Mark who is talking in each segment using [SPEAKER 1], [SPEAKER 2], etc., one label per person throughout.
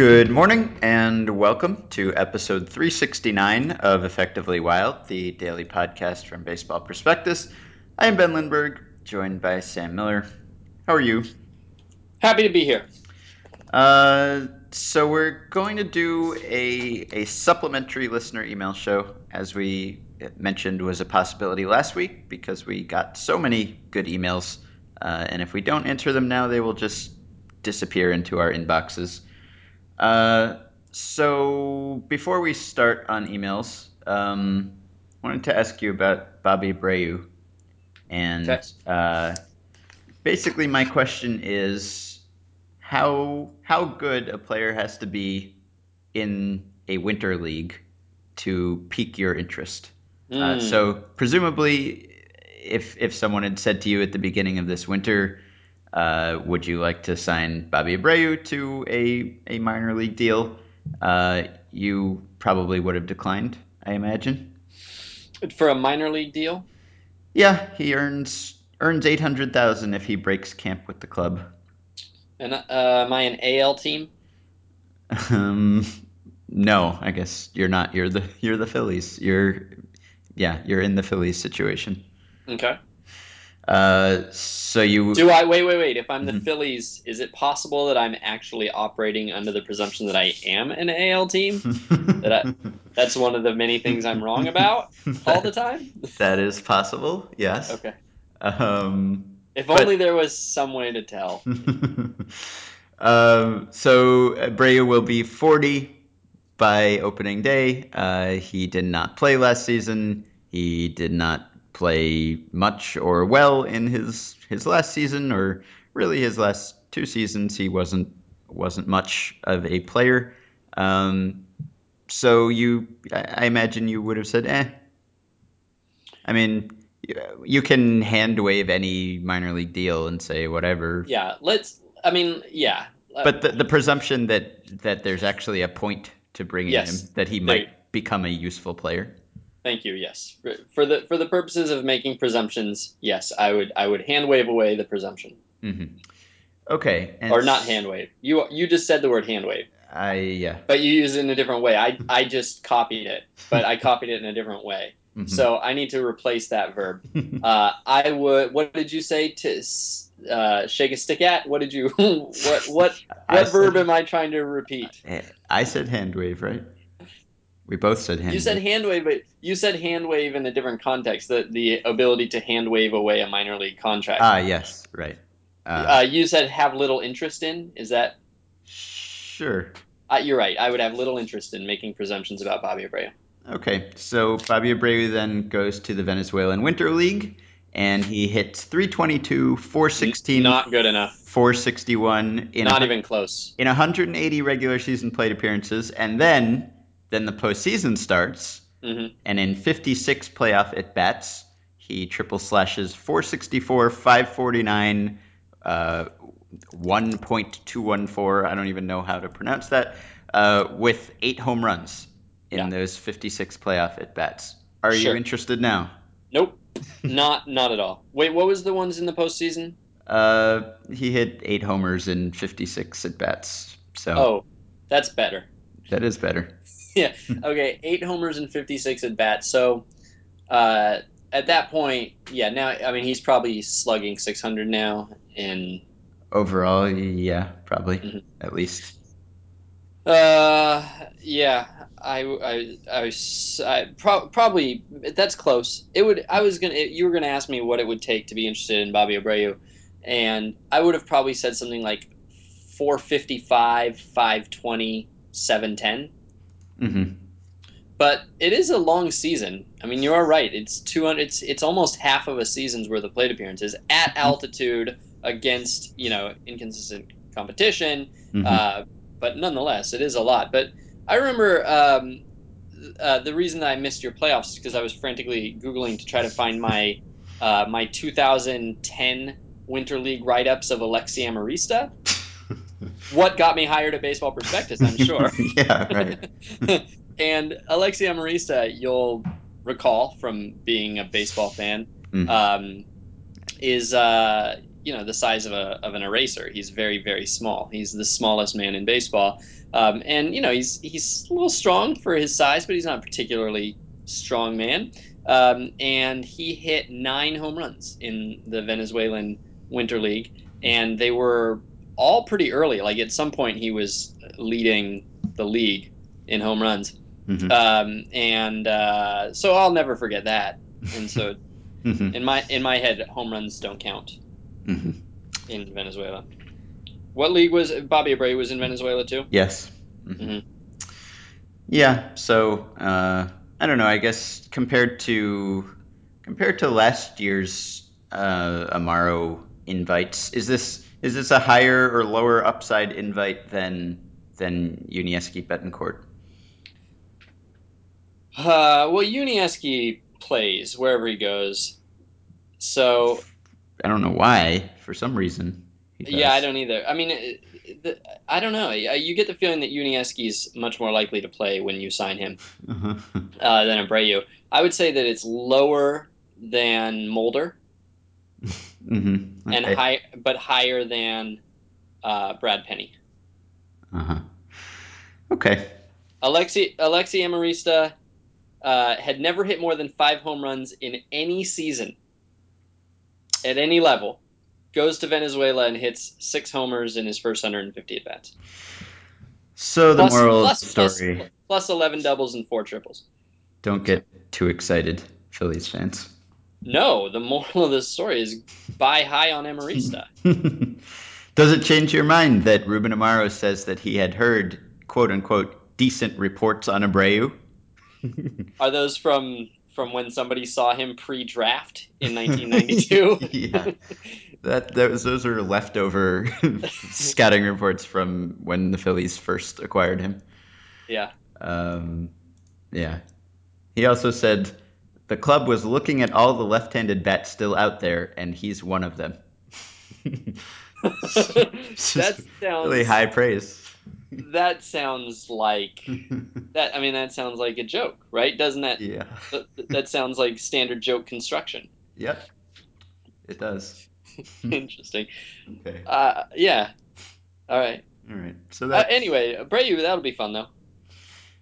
[SPEAKER 1] Good morning and welcome to episode 369 of Effectively Wild, the daily podcast from Baseball Prospectus. I am Ben Lindbergh, joined by Sam Miller. How are you?
[SPEAKER 2] Happy to be here.
[SPEAKER 1] Uh, so we're going to do a, a supplementary listener email show, as we mentioned was a possibility last week because we got so many good emails. Uh, and if we don't answer them now, they will just disappear into our inboxes. Uh, so before we start on emails, um, I wanted to ask you about Bobby Abreu. And
[SPEAKER 2] Okay.
[SPEAKER 1] uh, basically, my question is how how good a player has to be in a winter league to pique your interest. Uh,
[SPEAKER 2] Mm.
[SPEAKER 1] so presumably, if if someone had said to you at the beginning of this winter, uh, would you like to sign Bobby Abreu to a a minor league deal? Uh, you probably would have declined, I imagine.
[SPEAKER 2] for a minor league deal.
[SPEAKER 1] Yeah, he earns earns eight hundred thousand if he breaks camp with the club.
[SPEAKER 2] And uh, am I an AL team?
[SPEAKER 1] Um, no, I guess you're not. You're the you're the Phillies. You're yeah, you're in the Phillies situation.
[SPEAKER 2] Okay.
[SPEAKER 1] Uh, so you
[SPEAKER 2] Do I wait, wait, wait? If I'm the
[SPEAKER 1] Mhm.
[SPEAKER 2] Phillies, is it possible that I'm actually operating under the presumption that I am an AL team? I- That's one of the many things I'm wrong about all the time.
[SPEAKER 1] That is possible. Yes.
[SPEAKER 2] Okay.
[SPEAKER 1] Um,
[SPEAKER 2] If
[SPEAKER 1] But-
[SPEAKER 2] only there was some way to tell.
[SPEAKER 1] um, so Abreu will be 40 by opening day. Uh, he did not play last season. He did not play much or well in his his last season, or really his last two seasons. He wasn't wasn't much of a player. Um, so you, I imagine you would have said, eh. I mean, you- can hand wave any minor league deal and say whatever.
[SPEAKER 2] Yeah. Let's. I mean, yeah. Uh,
[SPEAKER 1] But the, the presumption that that there's actually a point to bringing
[SPEAKER 2] Yes.
[SPEAKER 1] him, that he might become a useful player.
[SPEAKER 2] Thank you. Yes. For, for the for the purposes of making presumptions, yes, I would I would hand wave away the presumption,
[SPEAKER 1] hmm Okay. And
[SPEAKER 2] or not hand wave. You you just said the word hand wave.
[SPEAKER 1] I yeah.
[SPEAKER 2] but you use it in a different way. I, I just copied it, but I copied it in a different way.
[SPEAKER 1] Mhm.
[SPEAKER 2] So I need to replace that verb. Uh, I would. What did you say to uh, shake a stick at? What did you? what what
[SPEAKER 1] I
[SPEAKER 2] what verb
[SPEAKER 1] said-
[SPEAKER 2] am I trying to repeat?
[SPEAKER 1] I said hand wave, right? We both said hand.
[SPEAKER 2] You said
[SPEAKER 1] wave.
[SPEAKER 2] hand wave, but you said hand wave in a different context. The the ability to hand wave away a minor league contract.
[SPEAKER 1] Ah, yes, right. Uh,
[SPEAKER 2] uh, you said have little interest in. Is that?
[SPEAKER 1] sure.
[SPEAKER 2] Uh, you're right. I would have little interest in making presumptions about Bobby Abreu.
[SPEAKER 1] Okay, so Bobby Abreu then goes to the Venezuelan Winter League, and he hits 322, 416,
[SPEAKER 2] Not good enough.
[SPEAKER 1] 461 in
[SPEAKER 2] Not
[SPEAKER 1] a-
[SPEAKER 2] even close.
[SPEAKER 1] in 180 regular season plate appearances, and then then the postseason starts,
[SPEAKER 2] hmm
[SPEAKER 1] and in 56 playoff at bats, he triple slashes 464, 549, uh, 1.214. I don't even know how to pronounce that. Uh, with eight home runs in
[SPEAKER 2] Yeah.
[SPEAKER 1] those 56 playoff at bats. Are you interested now?
[SPEAKER 2] Nope. not not at all. Wait, what was the ones in the postseason?
[SPEAKER 1] Uh, he hit eight homers in 56 at bats. So
[SPEAKER 2] Oh, that's better.
[SPEAKER 1] that is better. yeah.
[SPEAKER 2] Okay. Eight homers and 56 at bats. So uh, at that point, yeah. Now, I mean, he's probably slugging 600 now, and
[SPEAKER 1] overall, yeah, probably
[SPEAKER 2] mm-hmm.
[SPEAKER 1] at least.
[SPEAKER 2] Uh, yeah. I, I, I, was, I pro- probably that's close. It would. I was gonna. You were gonna ask me what it would take to be interested in Bobby Abreu, and I would have probably said something like 455, 520, 710
[SPEAKER 1] Mm-hmm.
[SPEAKER 2] But it is a long season. I mean, you are right. It's two hundred. It's it's almost half of a season's worth of plate appearances at mm-hmm. altitude against you know inconsistent competition.
[SPEAKER 1] Mm-hmm.
[SPEAKER 2] Uh, but nonetheless, it is a lot. But I remember um, uh, the reason that I missed your playoffs is because I was frantically googling to try to find my uh, my 2010 Winter League write ups of Alexi Amarista. What got me hired at Baseball Prospectus, I'm sure.
[SPEAKER 1] yeah, right.
[SPEAKER 2] and Alexi Amarista, you'll recall from being a baseball fan,
[SPEAKER 1] Mm.
[SPEAKER 2] um, is uh, you know the size of a of an eraser. He's very very small. He's the smallest man in baseball, um, and you know he's he's a little strong for his size, but he's not a particularly strong man. Um, and he hit nine home runs in the Venezuelan Winter League, and they were all pretty early. Like at some point, he was leading the league in home runs.
[SPEAKER 1] Mhm.
[SPEAKER 2] Um, and uh, so I'll never forget that. And so
[SPEAKER 1] Mhm.
[SPEAKER 2] in my in my head, home runs don't count
[SPEAKER 1] Mhm.
[SPEAKER 2] in Venezuela. What league was Bobby Abreu was in Venezuela too?
[SPEAKER 1] Yes. Mhm.
[SPEAKER 2] Mhm.
[SPEAKER 1] Yeah. So uh, I don't know. I guess compared to compared to last year's uh, Amaro invites, is this is this a higher or lower upside invite than than Yuniesky Betancourt?
[SPEAKER 2] Uh, well, Yuniesky plays wherever he goes. So
[SPEAKER 1] I don't know why. For some reason,
[SPEAKER 2] yeah, I don't either. I mean, the, I don't know. You get the feeling that Yuniesky is much more likely to play when you sign him
[SPEAKER 1] Uh-huh.
[SPEAKER 2] uh, than Abreu. I would say that it's lower than Mulder
[SPEAKER 1] hmm
[SPEAKER 2] and
[SPEAKER 1] Okay.
[SPEAKER 2] high, but higher than uh, Brad Penny.
[SPEAKER 1] Uh-huh. Okay.
[SPEAKER 2] Alexi Alexi Amarista uh, had never hit more than five home runs in any season at any level. Goes to Venezuela and hits six homers in his first 150 at bats.
[SPEAKER 1] So the
[SPEAKER 2] Plus,
[SPEAKER 1] moral of the
[SPEAKER 2] plus,
[SPEAKER 1] story:
[SPEAKER 2] plus 11 doubles and four triples.
[SPEAKER 1] don't get too excited, Phillies fans.
[SPEAKER 2] No, the moral of this story is buy high on Amarista.
[SPEAKER 1] Does it change your mind that Ruben Amaro says that he had heard "quote unquote" decent reports on Abreu?
[SPEAKER 2] Are those from from when somebody saw him pre-draft in 1992?
[SPEAKER 1] yeah, that those those are leftover scouting reports from when the Phillies first acquired him.
[SPEAKER 2] yeah.
[SPEAKER 1] Um, yeah. He also said the club was looking at all the left-handed bats still out there, and he's one of them.
[SPEAKER 2] That
[SPEAKER 1] really high praise.
[SPEAKER 2] that sounds like that. I mean, that sounds like a joke, right? Doesn't that
[SPEAKER 1] yeah.
[SPEAKER 2] that, that sounds like standard joke construction?
[SPEAKER 1] Yep. It does.
[SPEAKER 2] Interesting.
[SPEAKER 1] okay.
[SPEAKER 2] Uh, yeah. All right.
[SPEAKER 1] All right. So
[SPEAKER 2] Uh, anyway, Abreu, that'll be fun though.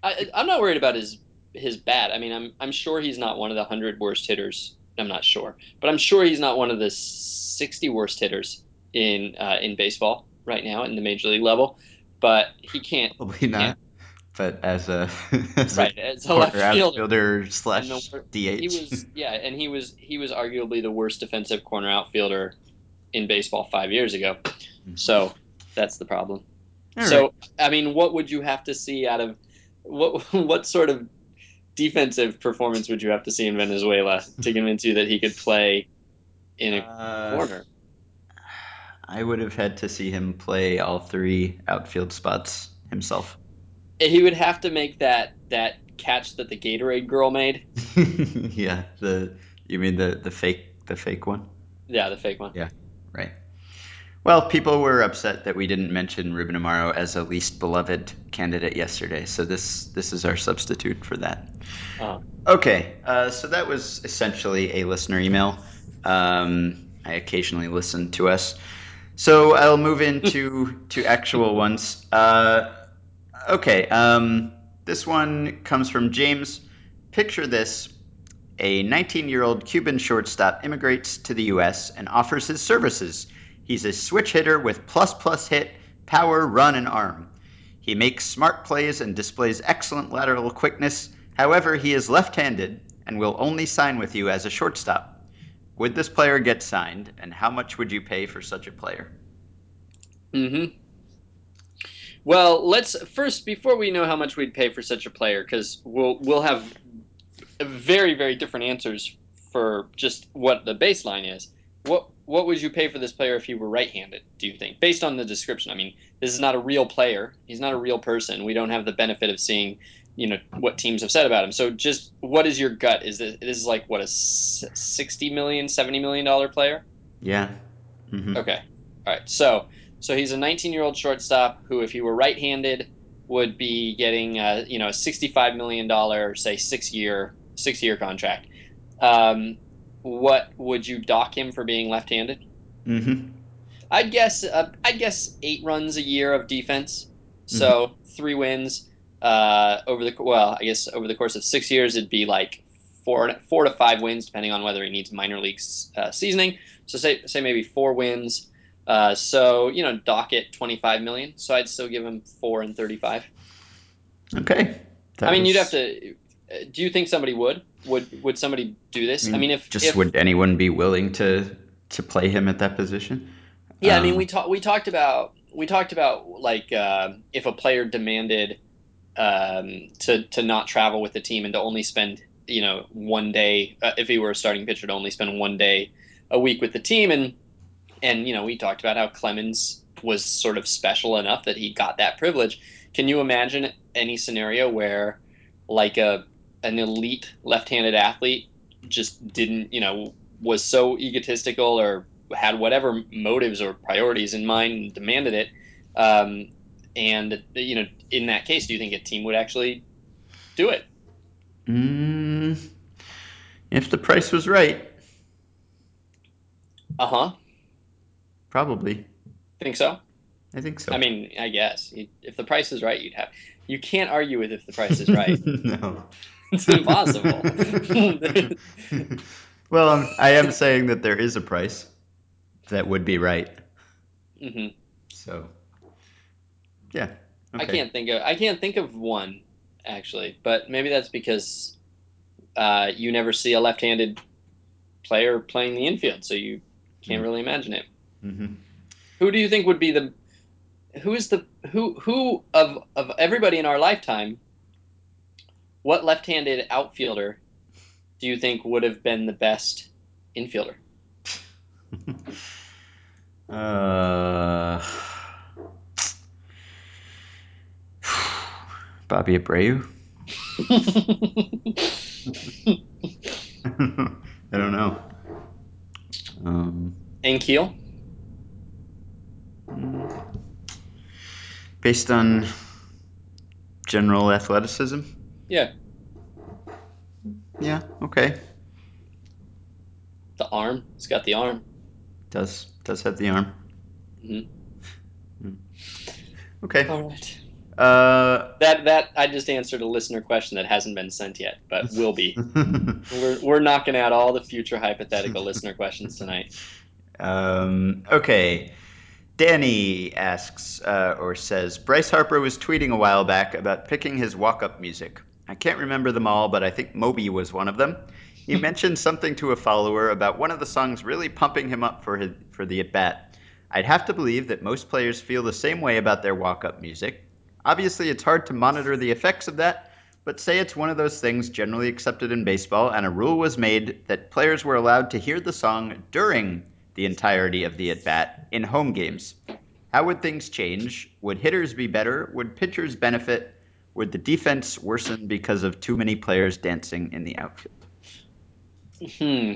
[SPEAKER 2] I, I'm not worried about his his bat. I mean, I'm I'm sure he's not one of the hundred worst hitters. I'm not sure, but I'm sure he's not one of the sixty worst hitters in uh, in baseball right now in the major league level. But he can't
[SPEAKER 1] probably
[SPEAKER 2] he can't.
[SPEAKER 1] But as a as a
[SPEAKER 2] right as a left
[SPEAKER 1] outfielder
[SPEAKER 2] and the
[SPEAKER 1] slash
[SPEAKER 2] he
[SPEAKER 1] DH.
[SPEAKER 2] was yeah, and he was he was arguably the worst defensive corner outfielder in baseball five years ago. So that's the problem.
[SPEAKER 1] All
[SPEAKER 2] So
[SPEAKER 1] right.
[SPEAKER 2] I mean, what would you have to see out of what what sort of defensive performance would you have to see in Venezuela to convince you that he could play in a
[SPEAKER 1] Uh,
[SPEAKER 2] corner?
[SPEAKER 1] I would have had to see him play all three outfield spots himself.
[SPEAKER 2] He would have to make that that catch that the Gatorade girl made.
[SPEAKER 1] yeah, the you mean the the fake the fake one?
[SPEAKER 2] Yeah, the fake one.
[SPEAKER 1] Yeah, right. Well, people were upset that we didn't mention Ruben Amaro as a least beloved candidate yesterday, so this this is our substitute for that.
[SPEAKER 2] Uh,
[SPEAKER 1] Okay, uh, so that was essentially a listener email. Um, I occasionally listen to us, so I'll move into to actual ones. Uh, okay, um, this one comes from James. Picture this: a 19-year-old Cuban shortstop immigrates to the U.S. and offers his services. He's a switch hitter with plus plus hit, power, run, and arm. He makes smart plays and displays excellent lateral quickness. However, he is left-handed and will only sign with you as a shortstop. Would this player get signed, and how much would you pay for such a player?
[SPEAKER 2] mm-hmm. Well, let's first before we know how much we'd pay for such a player, because we'll we'll have very very different answers for just what the baseline is. What what would you pay for this player if he were right-handed? Do you think, based on the description? I mean, this is not a real player. He's not a real person. We don't have the benefit of seeing, you know, what teams have said about him. So, just what is your gut? Is this this is like what a sixty million, seventy million dollar player?
[SPEAKER 1] Yeah. Mm-hmm.
[SPEAKER 2] Okay, all right. So so he's a 19 year old shortstop who, if he were right-handed, would be getting uh, you know a 65 million dollar, say six year six year contract. Um, what would you dock him for being left-handed?
[SPEAKER 1] Mm-hmm.
[SPEAKER 2] I'd guess uh, I'd guess eight runs a year of defense. So three wins uh, over the well, I guess over the course of six years, it'd be like four four to five wins, depending on whether he needs minor league uh, seasoning. So say say maybe four wins. Uh, so you know, docket twenty five million. So I'd still give him four and thirty five.
[SPEAKER 1] Okay. That
[SPEAKER 2] I mean,
[SPEAKER 1] was-
[SPEAKER 2] you'd have to. uh, Do you think somebody would would would somebody do this? I mean, if
[SPEAKER 1] just
[SPEAKER 2] if,
[SPEAKER 1] would anyone be willing to to play him at that position?
[SPEAKER 2] Yeah, I mean,
[SPEAKER 1] Um,
[SPEAKER 2] we talked we talked about we talked about like uh, if a player demanded um, to to not travel with the team and to only spend you know one day uh, if he were a starting pitcher to only spend one day a week with the team and and you know we talked about how Clemens was sort of special enough that he got that privilege. Can you imagine any scenario where like a an elite left-handed athlete just didn't you know was so egotistical or had whatever motives or priorities in mind and demanded it um, and you know in that case do you think a team would actually do it
[SPEAKER 1] mm, if the price was right,
[SPEAKER 2] uh-huh
[SPEAKER 1] probably.
[SPEAKER 2] think so
[SPEAKER 1] I think so.
[SPEAKER 2] i mean i guess if the price is right you'd have you can't argue with if the price is right
[SPEAKER 1] no.
[SPEAKER 2] it's impossible
[SPEAKER 1] well, I'm, I am saying that there is a price that would be right.
[SPEAKER 2] hmm
[SPEAKER 1] So, yeah.
[SPEAKER 2] I can't think of I can't think of one actually, but maybe that's because uh, you never see a left-handed player playing the infield, so you can't
[SPEAKER 1] Mm.
[SPEAKER 2] really imagine it.
[SPEAKER 1] hmm
[SPEAKER 2] Who do you think would be the who is the who who of of everybody in our lifetime? What left-handed outfielder do you think would have been the best infielder?
[SPEAKER 1] uh, Bobby Abreu. I don't know. Um,
[SPEAKER 2] and Keel?
[SPEAKER 1] based on general athleticism.
[SPEAKER 2] Yeah,
[SPEAKER 1] Yeah. Okay.
[SPEAKER 2] the arm. He's got the arm.
[SPEAKER 1] Does does have the arm.
[SPEAKER 2] Mhm.
[SPEAKER 1] Mm. Okay.
[SPEAKER 2] All right.
[SPEAKER 1] Uh.
[SPEAKER 2] That that I just answered a listener question that hasn't been sent yet, but will be. We're we're knocking out all the future hypothetical listener questions tonight.
[SPEAKER 1] Um, okay. Danny asks uh, or says Bryce Harper was tweeting a while back about picking his walk up music. I can't remember them all, but I think Moby was one of them. He mentioned something to a follower about one of the songs really pumping him up for, his, for the at bat. I'd have to believe that most players feel the same way about their walk up music. Obviously, it's hard to monitor the effects of that, but say it's one of those things generally accepted in baseball, and a rule was made that players were allowed to hear the song during the entirety of the at bat in home games. How would things change? Would hitters be better? Would pitchers benefit? Would the defense worsen because of too many players dancing in the outfield?
[SPEAKER 2] Hmm.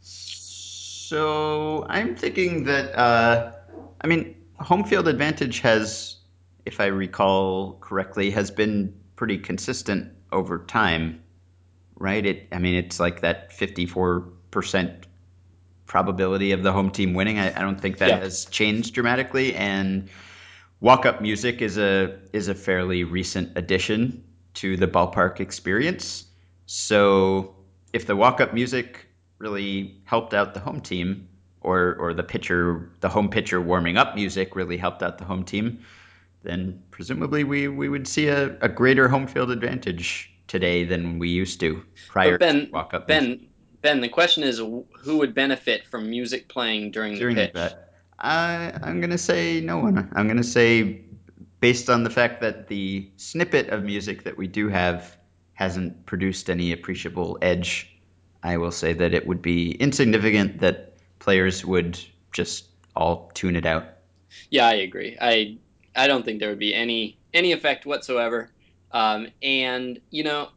[SPEAKER 1] So I'm thinking that, uh, I mean, home field advantage has, if I recall correctly, has been pretty consistent over time, right? It, I mean, it's like that 54% probability of the home team winning. I, I don't think that
[SPEAKER 2] Yeah.
[SPEAKER 1] has changed dramatically, and walk-up music is a is a fairly recent addition to the ballpark experience. So if the walk-up music really helped out the home team, or or the pitcher, the home pitcher warming up music really helped out the home team, then presumably we, we would see a, a greater home field advantage today than we used to prior
[SPEAKER 2] Ben,
[SPEAKER 1] to walk-up music.
[SPEAKER 2] Ben, Ben, the question is who would benefit from music playing during,
[SPEAKER 1] during
[SPEAKER 2] the pitch?
[SPEAKER 1] bet. I, I'm going to say no one. I'm going to say, based on the fact that the snippet of music that we do have hasn't produced any appreciable edge, I will say that it would be insignificant that players would just all tune it out.
[SPEAKER 2] Yeah, I agree. I I don't think there would be any any effect whatsoever. Um, and you know,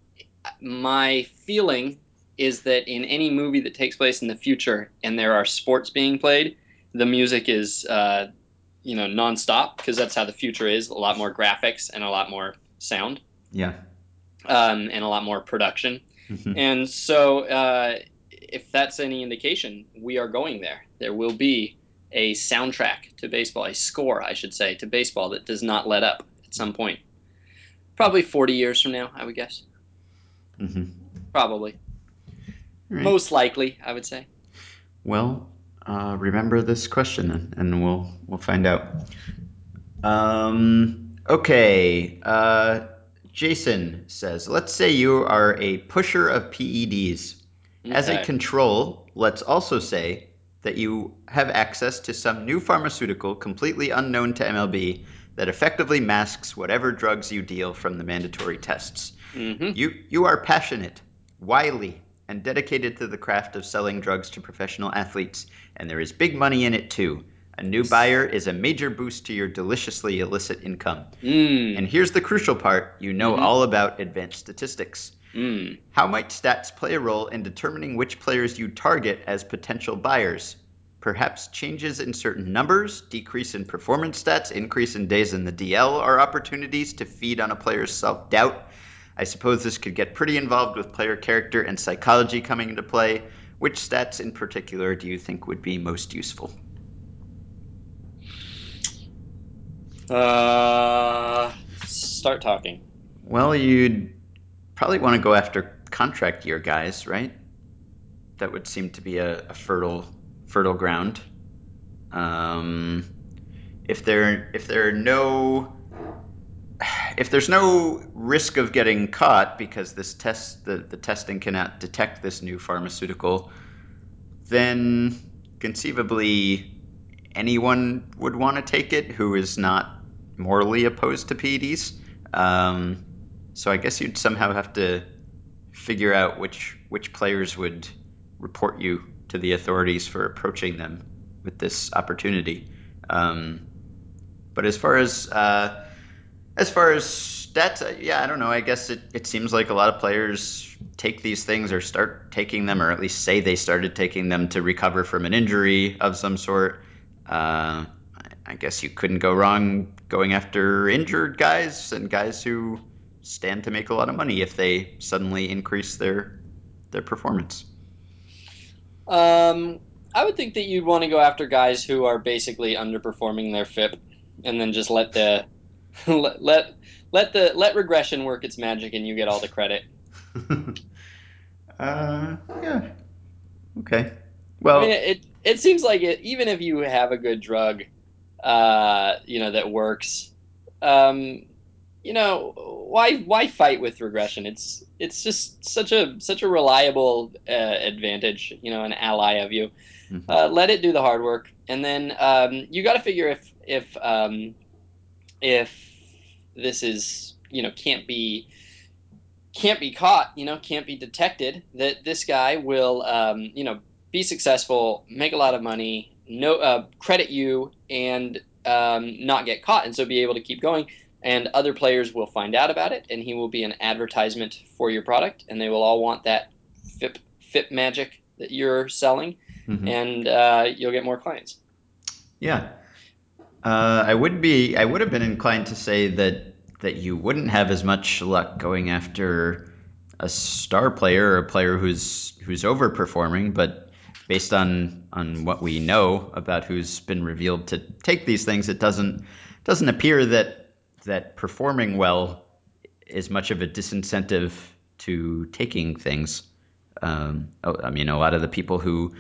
[SPEAKER 2] my feeling is that in any movie that takes place in the future and there are sports being played, the music is uh, you know nonstop because that's how the future is. A lot more graphics and a lot more sound
[SPEAKER 1] Yeah.
[SPEAKER 2] um, and a lot more production.
[SPEAKER 1] Mhm.
[SPEAKER 2] And so, uh, if that's any indication, we are going there. There will be a soundtrack to baseball, a score, I should say, to baseball that does not let up at some point. Probably 40 years from now, I would guess.
[SPEAKER 1] Mm-hmm.
[SPEAKER 2] Probably.
[SPEAKER 1] Right.
[SPEAKER 2] Most likely, I would say.
[SPEAKER 1] Well, uh, remember this question then, and we'll we'll find out. Um, okay. Uh, Jason says, let's say you are a pusher of PEDs. As a control, let's also say that you have access to some new pharmaceutical completely unknown to MLB that effectively masks whatever drugs you deal from the mandatory tests.
[SPEAKER 2] hmm
[SPEAKER 1] You you are passionate, wily, and dedicated to the craft of selling drugs to professional athletes, and there is big money in it too. A new buyer is a major boost to your deliciously illicit income.
[SPEAKER 2] Mm.
[SPEAKER 1] And here's the crucial part you know
[SPEAKER 2] Mhm.
[SPEAKER 1] all about advanced statistics.
[SPEAKER 2] Mm.
[SPEAKER 1] How might stats play a role in determining which players you target as potential buyers? Perhaps changes in certain numbers, decrease in performance stats, increase in days in the DL are opportunities to feed on a player's self doubt. I suppose this could get pretty involved with player character and psychology coming into play. Which stats in particular do you think would be most useful?
[SPEAKER 2] Uh, start talking.
[SPEAKER 1] Well, you'd probably want to go after contract year guys, right? That would seem to be a, a fertile fertile ground. Um, if there if there are no if there's no risk of getting caught because this test the, the testing cannot detect this new pharmaceutical, then conceivably anyone would want to take it who is not morally opposed to PEDs. Um, so I guess you'd somehow have to figure out which which players would report you to the authorities for approaching them with this opportunity. Um, but as far as uh, as far as stats, uh, yeah, I don't know. I guess it, it seems like a lot of players take these things or start taking them, or at least say they started taking them to recover from an injury of some sort. Uh, I guess you couldn't go wrong going after injured guys and guys who stand to make a lot of money if they suddenly increase their their performance.
[SPEAKER 2] Um, I would think that you'd want to go after guys who are basically underperforming their FIP, and then just let the let let let the let regression work its magic, and you get all the credit.
[SPEAKER 1] uh, yeah. Okay.
[SPEAKER 2] I mean,
[SPEAKER 1] Well,
[SPEAKER 2] it it seems like it. Even if you have a good drug, uh, you know that works, um, you know why why fight with regression? It's it's just such a such a reliable uh, advantage, you know, an ally of you.
[SPEAKER 1] mhm,
[SPEAKER 2] uh, let it do the hard work, and then um, you got to figure if if um, if this is you know can't be can't be caught, you know, can't be detected. That this guy will um, you know be successful, make a lot of money, no uh, credit you, and um, not get caught, and so be able to keep going. And other players will find out about it, and he will be an advertisement for your product, and they will all want that FIP FIP magic that you're selling
[SPEAKER 1] mhm.
[SPEAKER 2] and uh, you'll get more clients.
[SPEAKER 1] Yeah. Uh, I would be. I would have been inclined to say that that you wouldn't have as much luck going after a star player or a player who's who's overperforming, but based on on what we know about who's been revealed to take these things, it doesn't doesn't appear that that performing well is much of a disincentive to taking things. Um, oh, I mean, a lot of the people who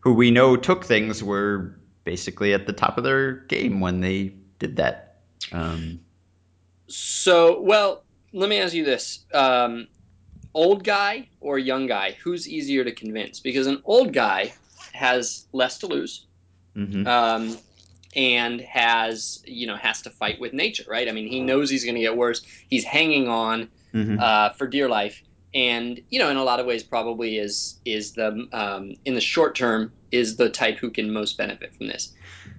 [SPEAKER 1] who we know took things were basically at the top of their game when they did that. Um,
[SPEAKER 2] So, well, let me ask you this: um, old guy or young guy, who's easier to convince? Because an old guy has less to lose.
[SPEAKER 1] mhm,
[SPEAKER 2] Um, and has you know has to fight with nature right? I mean he knows he's going to get worse. He's hanging on
[SPEAKER 1] mhm,
[SPEAKER 2] uh, for dear life. And you know in a lot of ways probably is is the um, in the short term is the type who can most benefit from this.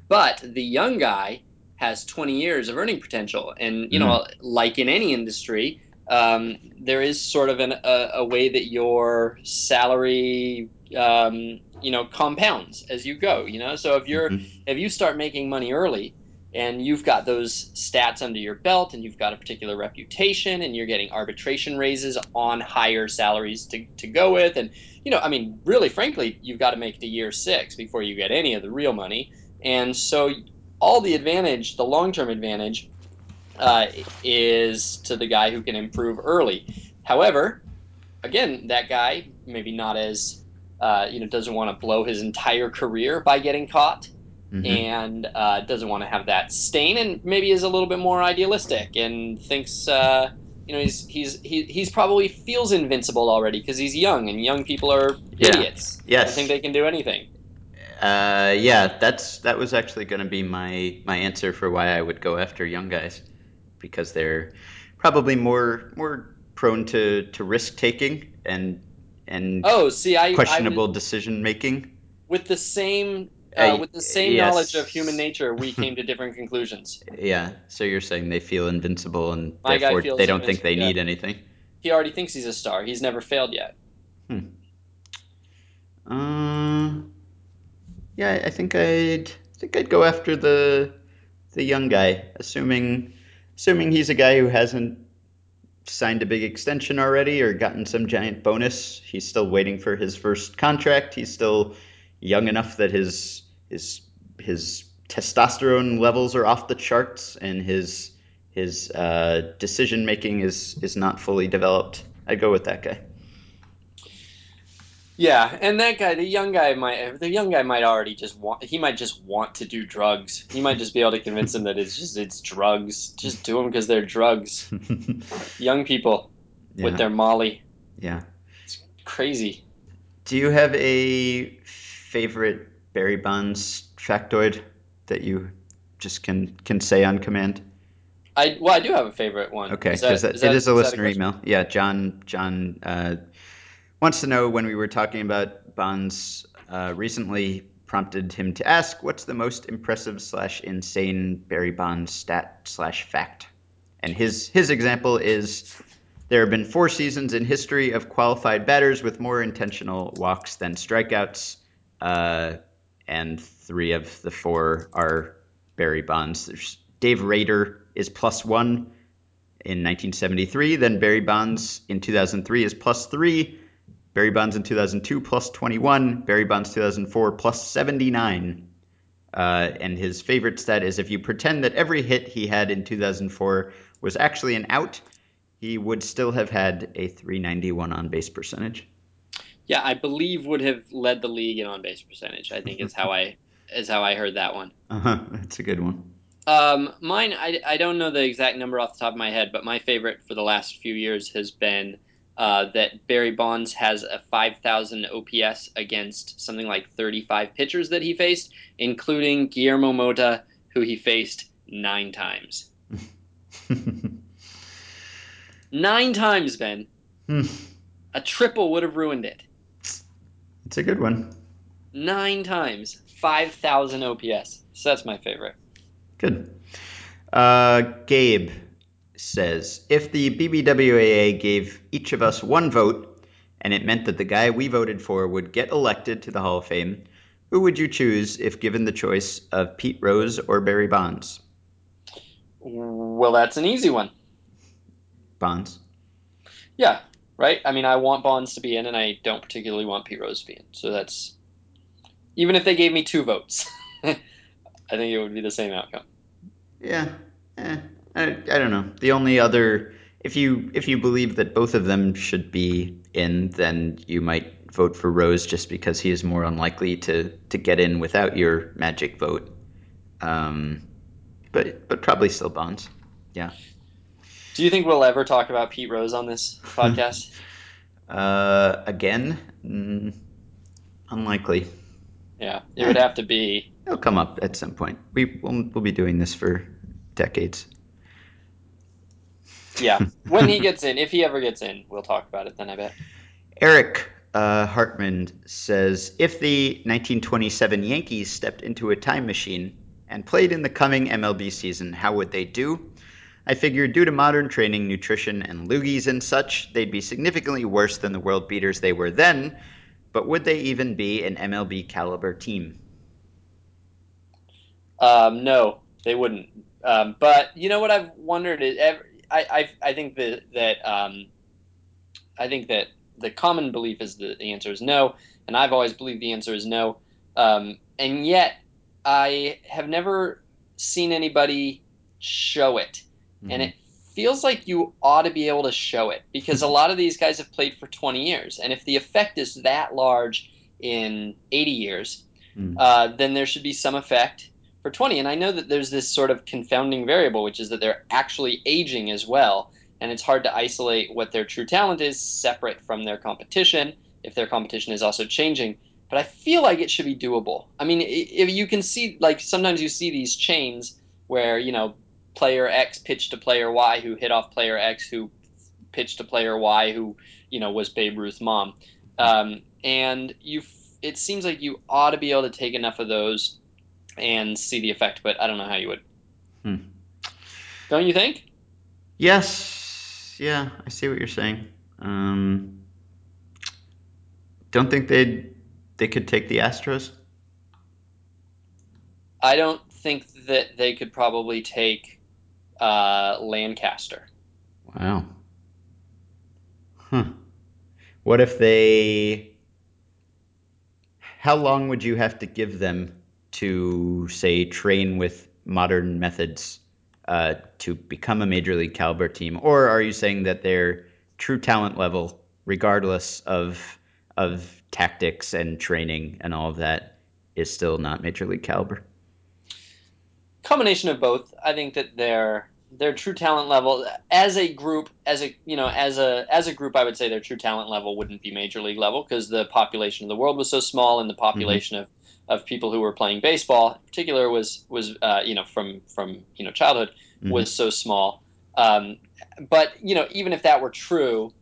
[SPEAKER 2] But the young guy has 20 years of earning potential. And you
[SPEAKER 1] mm,
[SPEAKER 2] know like in any industry um, there is sort of an, a, a way that your salary um, you know compounds as you go you know? So if you're
[SPEAKER 1] mhm,
[SPEAKER 2] if you start making money early and you've got those stats under your belt and you've got a particular reputation and you're getting arbitration raises on higher salaries to, to go with and you know i mean really frankly you've got to make it to year six before you get any of the real money. And so all the advantage, the long term advantage, uh, is to the guy who can improve early. However, again, that guy maybe not as uh, you know doesn't want to blow his entire career by getting caught,
[SPEAKER 1] hmm
[SPEAKER 2] and uh, doesn't want to have that stain, and maybe is a little bit more idealistic and thinks. Uh, you know, he's he's he, he's probably feels invincible already because he's young, and young people are
[SPEAKER 1] Yeah.
[SPEAKER 2] idiots and think they can do anything.
[SPEAKER 1] Uh, yeah, that's that was actually going to be my my answer for why I would go after young guys because they're probably more more prone to to risk taking and and
[SPEAKER 2] Oh, see, I
[SPEAKER 1] questionable decision making.
[SPEAKER 2] with the same uh, with the same knowledge of human nature, we came to different conclusions.
[SPEAKER 1] Yeah, so you're saying they feel invincible and
[SPEAKER 2] My
[SPEAKER 1] therefore they don't think they
[SPEAKER 2] Yeah,
[SPEAKER 1] need anything.
[SPEAKER 2] he already thinks he's a star. He's never failed yet.
[SPEAKER 1] Hmm. Uh, yeah, I think I'd I think I'd go after the the young guy, assuming assuming he's a guy who hasn't signed a big extension already or gotten some giant bonus. He's still waiting for his first contract. He's still young enough that his his his testosterone levels are off the charts and his his uh, decision making is is not fully developed. I'd go with that guy.
[SPEAKER 2] Yeah, and that guy, the young guy might the young guy might already just want he might just want to do drugs. He might just be able to convince him that it's just it's drugs. Just do them because they're drugs. Young people with their Molly.
[SPEAKER 1] yeah.
[SPEAKER 2] It's crazy.
[SPEAKER 1] Do you have a favorite Barry Bonds factoid that you just can can say on command?
[SPEAKER 2] I well, I do have a favorite one.
[SPEAKER 1] Okay,
[SPEAKER 2] Is
[SPEAKER 1] because
[SPEAKER 2] that is
[SPEAKER 1] it is a
[SPEAKER 2] is a
[SPEAKER 1] listener
[SPEAKER 2] question?
[SPEAKER 1] email. Yeah, John John uh, wants to know when we were talking about Bonds uh, recently prompted him to ask, "What's the most impressive slash insane Barry Bonds stat slash fact?" And his his example is there have been four seasons in history of qualified batters with more intentional walks than strikeouts, uh, and three of the four are Barry Bonds. There's Dave Rader is plus one in 1973. Then Barry Bonds in 2003 is plus three. Barry Bonds in 2002 plus 21. Barry Bonds 2004 plus 79. Uh, and his favorite stat is if you pretend that every hit he had in 2004 was actually an out, he would still have had a 391 on base percentage.
[SPEAKER 2] Yeah, I believe would have led the league in on base percentage. I think is how I is how I heard that one.
[SPEAKER 1] Uh-huh, that's a good one.
[SPEAKER 2] Um, mine, I, I don't know the exact number off the top of my head, but my favorite for the last few years has been uh, that Barry Bonds has a 5,000 OPS against something like 35 pitchers that he faced, including Guillermo Mota, who he faced nine times. Nine times, Ben.
[SPEAKER 1] Hmm,
[SPEAKER 2] A triple would have ruined it.
[SPEAKER 1] it's a good one.
[SPEAKER 2] Nine times, 5,000 OPS. So that's my favorite.
[SPEAKER 1] Good. Uh, Gabe says if the BBWAA gave each of us one vote and it meant that the guy we voted for would get elected to the Hall of Fame, who would you choose if given the choice of Pete Rose or Barry Bonds?
[SPEAKER 2] Well, that's an easy one.
[SPEAKER 1] Bonds.
[SPEAKER 2] Yeah, right? I mean, I want Bonds to be in, and I don't particularly want Pete Rose to be in. So that's even if they gave me two votes, I think it would be the same outcome.
[SPEAKER 1] Yeah. Eh, I, I don't know. The only other if you if you believe that both of them should be in, then you might vote for Rose just because he is more unlikely to to get in without your magic vote. Um, but but probably still Bonds. Yeah.
[SPEAKER 2] Do you think we'll ever talk about Pete Rose on this podcast?
[SPEAKER 1] uh, again, mm, unlikely.
[SPEAKER 2] Yeah, it would have to be.
[SPEAKER 1] it'll come up at some point. We we'll, we'll be doing this for decades.
[SPEAKER 2] Yeah, when he gets in, if he ever gets in, we'll talk about it then. I bet.
[SPEAKER 1] Eric uh, Hartman says if the 1927 Yankees stepped into a time machine and played in the coming MLB season, how would they do? I figure due to modern training, nutrition, and loogies and such, they'd be significantly worse than the world beaters they were then, but would they even be an MLB caliber team?
[SPEAKER 2] Um, no, they wouldn't. Um, but you know what I've wondered is, ev- I, I, I think that that um, I think that the common belief is that the answer is no, and I've always believed the answer is no. Um, and yet, I have never seen anybody show it. And
[SPEAKER 1] Mhm.
[SPEAKER 2] it feels like you ought to be able to show it because a lot of these guys have played for 20 years. And if the effect is that large in 80 years,
[SPEAKER 1] Mm.
[SPEAKER 2] uh, then there should be some effect for 20. And I know that there's this sort of confounding variable, which is that they're actually aging as well. And it's hard to isolate what their true talent is separate from their competition if their competition is also changing but I feel like it should be doable. I mean, if you can see, like sometimes you see these chains where you know player X pitched to player Y who hit off player X who pitched to player Y who you know was Babe Ruth's mom, um, and you. It seems like you ought to be able to take enough of those and see the effect, but I don't know how you would.
[SPEAKER 1] Hmm.
[SPEAKER 2] Don't you think?
[SPEAKER 1] Yes. Yeah, I see what you're saying. Um, don't think they'd they could take the Astros.
[SPEAKER 2] I don't think that they could probably take uh, Lancaster.
[SPEAKER 1] Wow. Huh. What if they? How long would you have to give them to say train with modern methods uh, to become a major league caliber team, or are you saying that their true talent level, regardless of of tactics and training and all of that, is still not major league caliber?
[SPEAKER 2] combination of both. I think that their their true talent level as a group, as a you know, as a as a group, I would say their true talent level wouldn't be major league level because the population of the world was so small, and the population
[SPEAKER 1] Mm-hmm.
[SPEAKER 2] of of people who were playing baseball, in particular, was was uh, you know from from you know childhood
[SPEAKER 1] Mm-hmm.
[SPEAKER 2] was so small. Um, but you know, even if that were true,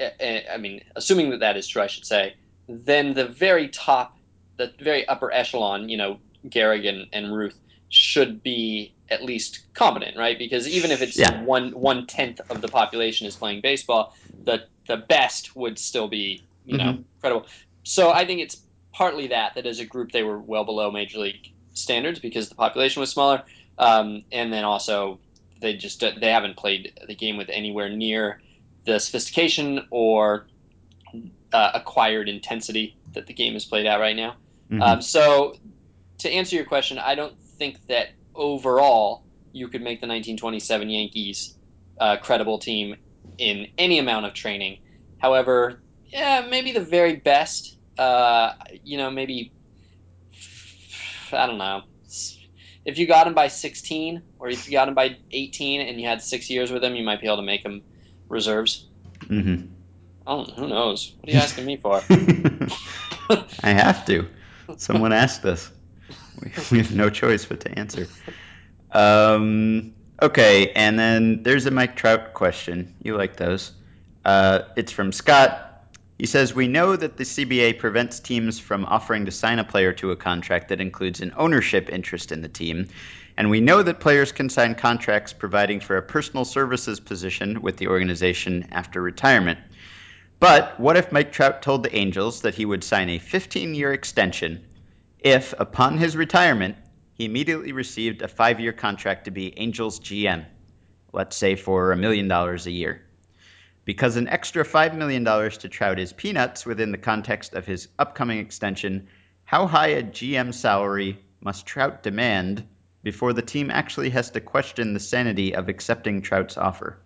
[SPEAKER 2] I mean, assuming that that is true, I should say, then the very top, the very upper echelon, you know, Gehrig and, Ruth should be at least competent, right? Because even if it's
[SPEAKER 1] Yeah.
[SPEAKER 2] one one tenth of the population is playing baseball, the the best would still be, you know,
[SPEAKER 1] Mm-hmm.
[SPEAKER 2] incredible. So I think it's partly that that as a group they were well below major league standards because the population was smaller, um, and then also they just they haven't played the game with anywhere near the sophistication or uh, acquired intensity that the game is played at right now.
[SPEAKER 1] Mm-hmm.
[SPEAKER 2] Um, so, to answer your question, I don't think that overall you could make the 1927 Yankees a credible team in any amount of training. However, yeah, maybe the very best, uh, you know, maybe, I don't know. If you got him by 16 or if you got him by 18 and you had six years with him, you might be able to make him reserves.
[SPEAKER 1] Mm-hmm.
[SPEAKER 2] Oh, who knows? What are you asking me for?
[SPEAKER 1] I have to. Someone asked us. We have no choice but to answer. Um, okay, and then there's a Mike Trout question. You like those. Uh, it's from Scott. He says, We know that the CBA prevents teams from offering to sign a player to a contract that includes an ownership interest in the team. And we know that players can sign contracts providing for a personal services position with the organization after retirement. But what if Mike Trout told the Angels that he would sign a 15 year extension if, upon his retirement, he immediately received a five year contract to be Angels GM, let's say for a million dollars a year? Because an extra $5 million to Trout is peanuts within the context of his upcoming extension, how high a GM salary must Trout demand before the team actually has to question the sanity of accepting Trout's offer?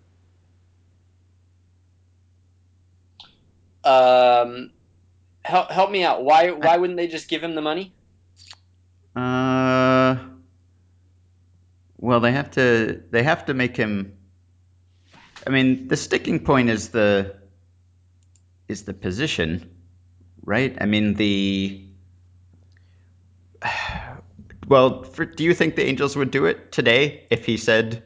[SPEAKER 2] Um, help help me out. Why why wouldn't they just give him the money?
[SPEAKER 1] Uh, well, they have to they have to make him. I mean, the sticking point is the is the position, right? I mean the. Well, for, do you think the Angels would do it today if he said,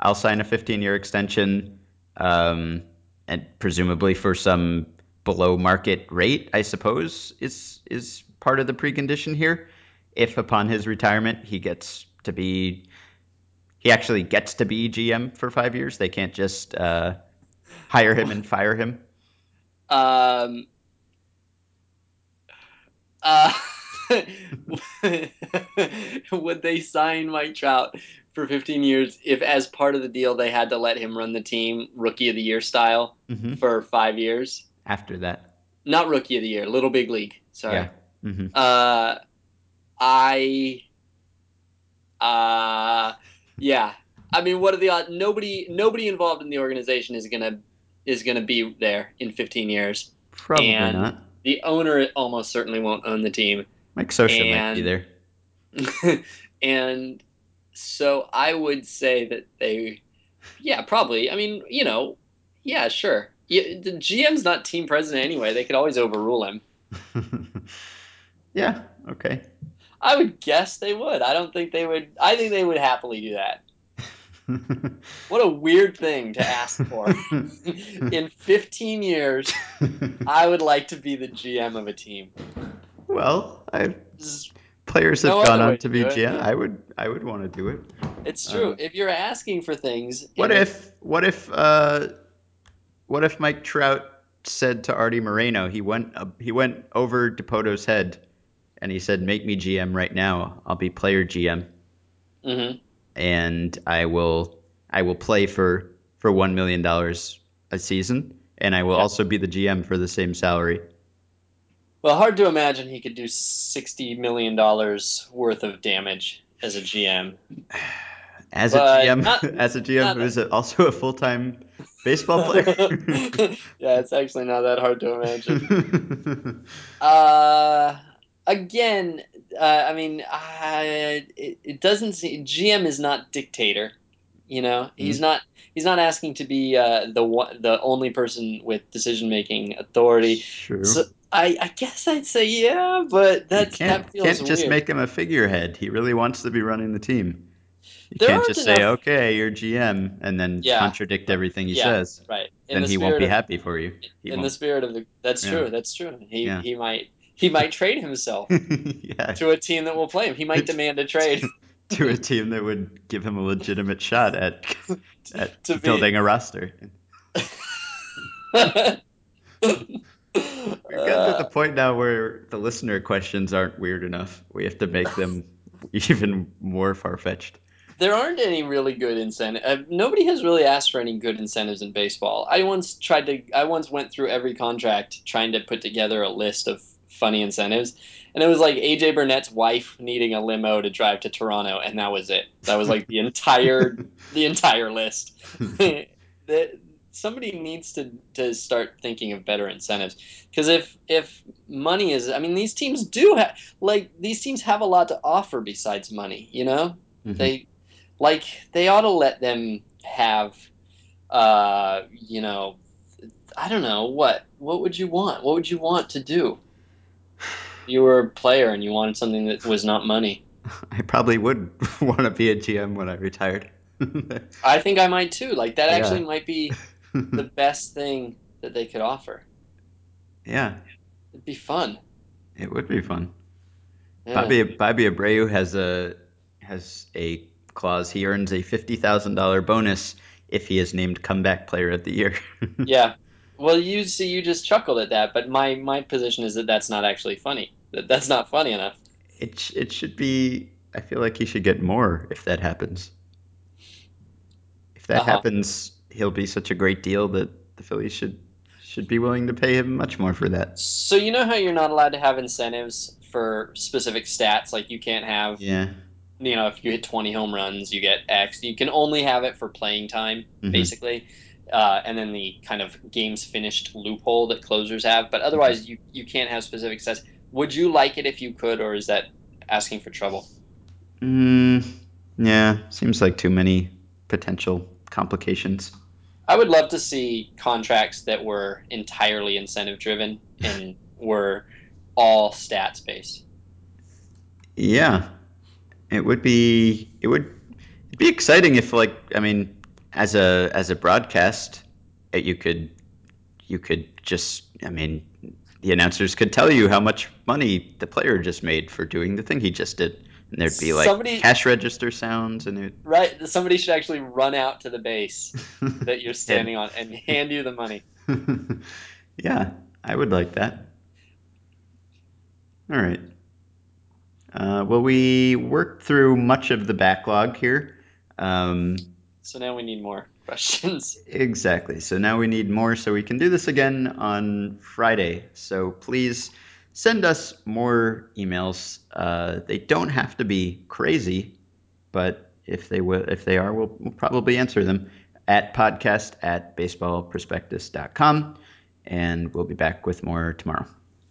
[SPEAKER 1] "I'll sign a 15-year extension," um, and presumably for some below market rate? I suppose is is part of the precondition here. If upon his retirement he gets to be, he actually gets to be GM for five years, they can't just uh, hire him and fire him.
[SPEAKER 2] Um, uh, would they sign Mike Trout for 15 years if, as part of the deal, they had to let him run the team rookie of the year style
[SPEAKER 1] hmm
[SPEAKER 2] for five years?
[SPEAKER 1] After that,
[SPEAKER 2] Not rookie of the year, little big league. Sorry.
[SPEAKER 1] yeah. hmm
[SPEAKER 2] Uh, I Uh yeah. I mean, what are the odds? Nobody, nobody involved in the organization is gonna is gonna be there in 15 years,
[SPEAKER 1] Probably
[SPEAKER 2] and
[SPEAKER 1] not.
[SPEAKER 2] the owner almost certainly won't own the team,
[SPEAKER 1] Mike Scioscia might be there.
[SPEAKER 2] and so I would say that they, yeah, probably. I mean, you know, yeah, sure. Yeah, the GM's not team president anyway. They could always overrule him.
[SPEAKER 1] yeah. Okay.
[SPEAKER 2] I would guess they would. I don't think they would. I think they would happily do that. What a weird thing to ask for. In 15 years, I would like to be the GM of a team.
[SPEAKER 1] well, I players have
[SPEAKER 2] no
[SPEAKER 1] gone on
[SPEAKER 2] to
[SPEAKER 1] be. GM. I would I would want to do it.
[SPEAKER 2] It's true.
[SPEAKER 1] Uh,
[SPEAKER 2] If you're asking for things
[SPEAKER 1] what if what if uh what if Mike Trout said to Arte Moreno he went uh, he went over Dipoto's head and he said make me GM right now. I'll be player GM
[SPEAKER 2] Mhm.
[SPEAKER 1] and I will I will play for for 1 million dollars a season and I will
[SPEAKER 2] Yeah.
[SPEAKER 1] also be the GM for the same salary.
[SPEAKER 2] Well, hard to imagine he could do sixty million dollars worth of damage as a GM.
[SPEAKER 1] As a GM,
[SPEAKER 2] not
[SPEAKER 1] as a GM who is also a full-time baseball player.
[SPEAKER 2] yeah, it's actually not that hard to imagine. Uh, again, uh, I mean, I, it, it doesn't seem GM is not dictator. You know, he's
[SPEAKER 1] Hmm.
[SPEAKER 2] not he's not asking to be uh, the one, the only person with decision making authority. So I, I guess I'd say yeah, but
[SPEAKER 1] You
[SPEAKER 2] that's
[SPEAKER 1] can't
[SPEAKER 2] that feels
[SPEAKER 1] can't just
[SPEAKER 2] weird.
[SPEAKER 1] make him a figurehead. He really wants to be running the team. You
[SPEAKER 2] There
[SPEAKER 1] can't just say, "Okay, you're GM," and then
[SPEAKER 2] Yeah,
[SPEAKER 1] contradict everything he
[SPEAKER 2] Yeah,
[SPEAKER 1] says.
[SPEAKER 2] right. In
[SPEAKER 1] Then
[SPEAKER 2] the
[SPEAKER 1] he won't be
[SPEAKER 2] of
[SPEAKER 1] happy for you. He
[SPEAKER 2] in the
[SPEAKER 1] won't.
[SPEAKER 2] spirit of the that's
[SPEAKER 1] Yeah.
[SPEAKER 2] true. That's true. He he might he might trade himself
[SPEAKER 1] yeah.
[SPEAKER 2] to a team that will play him. He might demand a trade
[SPEAKER 1] to a team that would give him a legitimate shot at at
[SPEAKER 2] to be
[SPEAKER 1] building a roster. We've gotten to the
[SPEAKER 2] Uh,
[SPEAKER 1] point now where the listener questions aren't weird enough. We have to make them even more far fetched.
[SPEAKER 2] there aren't any really good incentive. Uh, nobody has really asked for any good incentives in baseball. I once tried to. I once went through every contract trying to put together a list of funny incentives, and it was like AJ Burnett's wife needing a limo to drive to Toronto, and that was it. That was like the entire the entire list. that somebody needs to to start thinking of better incentives because if if money is i mean these teams do have like these teams have a lot to offer besides money you know
[SPEAKER 1] Mhm.
[SPEAKER 2] they like they ought to let them have uh you know i don't know what what would you want what would you want to do you were a player and you wanted something that was not money
[SPEAKER 1] I probably would want to be a GM when I retired.
[SPEAKER 2] i think i might too like that actually
[SPEAKER 1] yeah.
[SPEAKER 2] might be the best thing that they could offer
[SPEAKER 1] yeah,
[SPEAKER 2] it'd be fun
[SPEAKER 1] it would be fun.
[SPEAKER 2] yeah
[SPEAKER 1] Bobby Bobby Abreu has a has a clause. He earns a fifty thousand dollar bonus if he is named comeback player of the year.
[SPEAKER 2] Yeah. Well, you see, you just chuckled at that, but my my position is that that's not actually funny. That that's not funny enough.
[SPEAKER 1] it it should be. I feel like he should get more if that happens. If that
[SPEAKER 2] Uh-huh.
[SPEAKER 1] happens, he'll be such a great deal that the Phillies should should be willing to pay him much more for that.
[SPEAKER 2] So you know how you're not allowed to have incentives for specific stats? Like you can't have,
[SPEAKER 1] Yeah.
[SPEAKER 2] you know, if you hit 20 home runs, you get X. You can only have it for playing time,
[SPEAKER 1] Mhm.
[SPEAKER 2] basically. Uh, and then the kind of games finished loophole that closers have. But otherwise, you you can't have specific stats. Would you like it if you could, or is that asking for trouble?
[SPEAKER 1] Mm, yeah. Seems like too many potential complications.
[SPEAKER 2] I would love to see contracts that were entirely incentive driven and were all stats based.
[SPEAKER 1] Yeah. It would be it would it'd be exciting if like I mean as a as a broadcast you could you could just I mean the announcers could tell you how much money the player just made for doing the thing he just did and there'd be like
[SPEAKER 2] Somebody,
[SPEAKER 1] cash register sounds and it
[SPEAKER 2] right? Somebody should actually run out to the base that you're
[SPEAKER 1] and
[SPEAKER 2] standing on and hand you the money.
[SPEAKER 1] yeah I would like that all right uh, well we worked through much of the backlog here um,
[SPEAKER 2] So now we need more questions.
[SPEAKER 1] Exactly. So now we need more so we can do this again on Friday. So please send us more emails. Uh, they don't have to be crazy. but if they will, if they are, we'll, we'll probably answer them at podcast at baseballprospectus.com. And we'll be back with more tomorrow.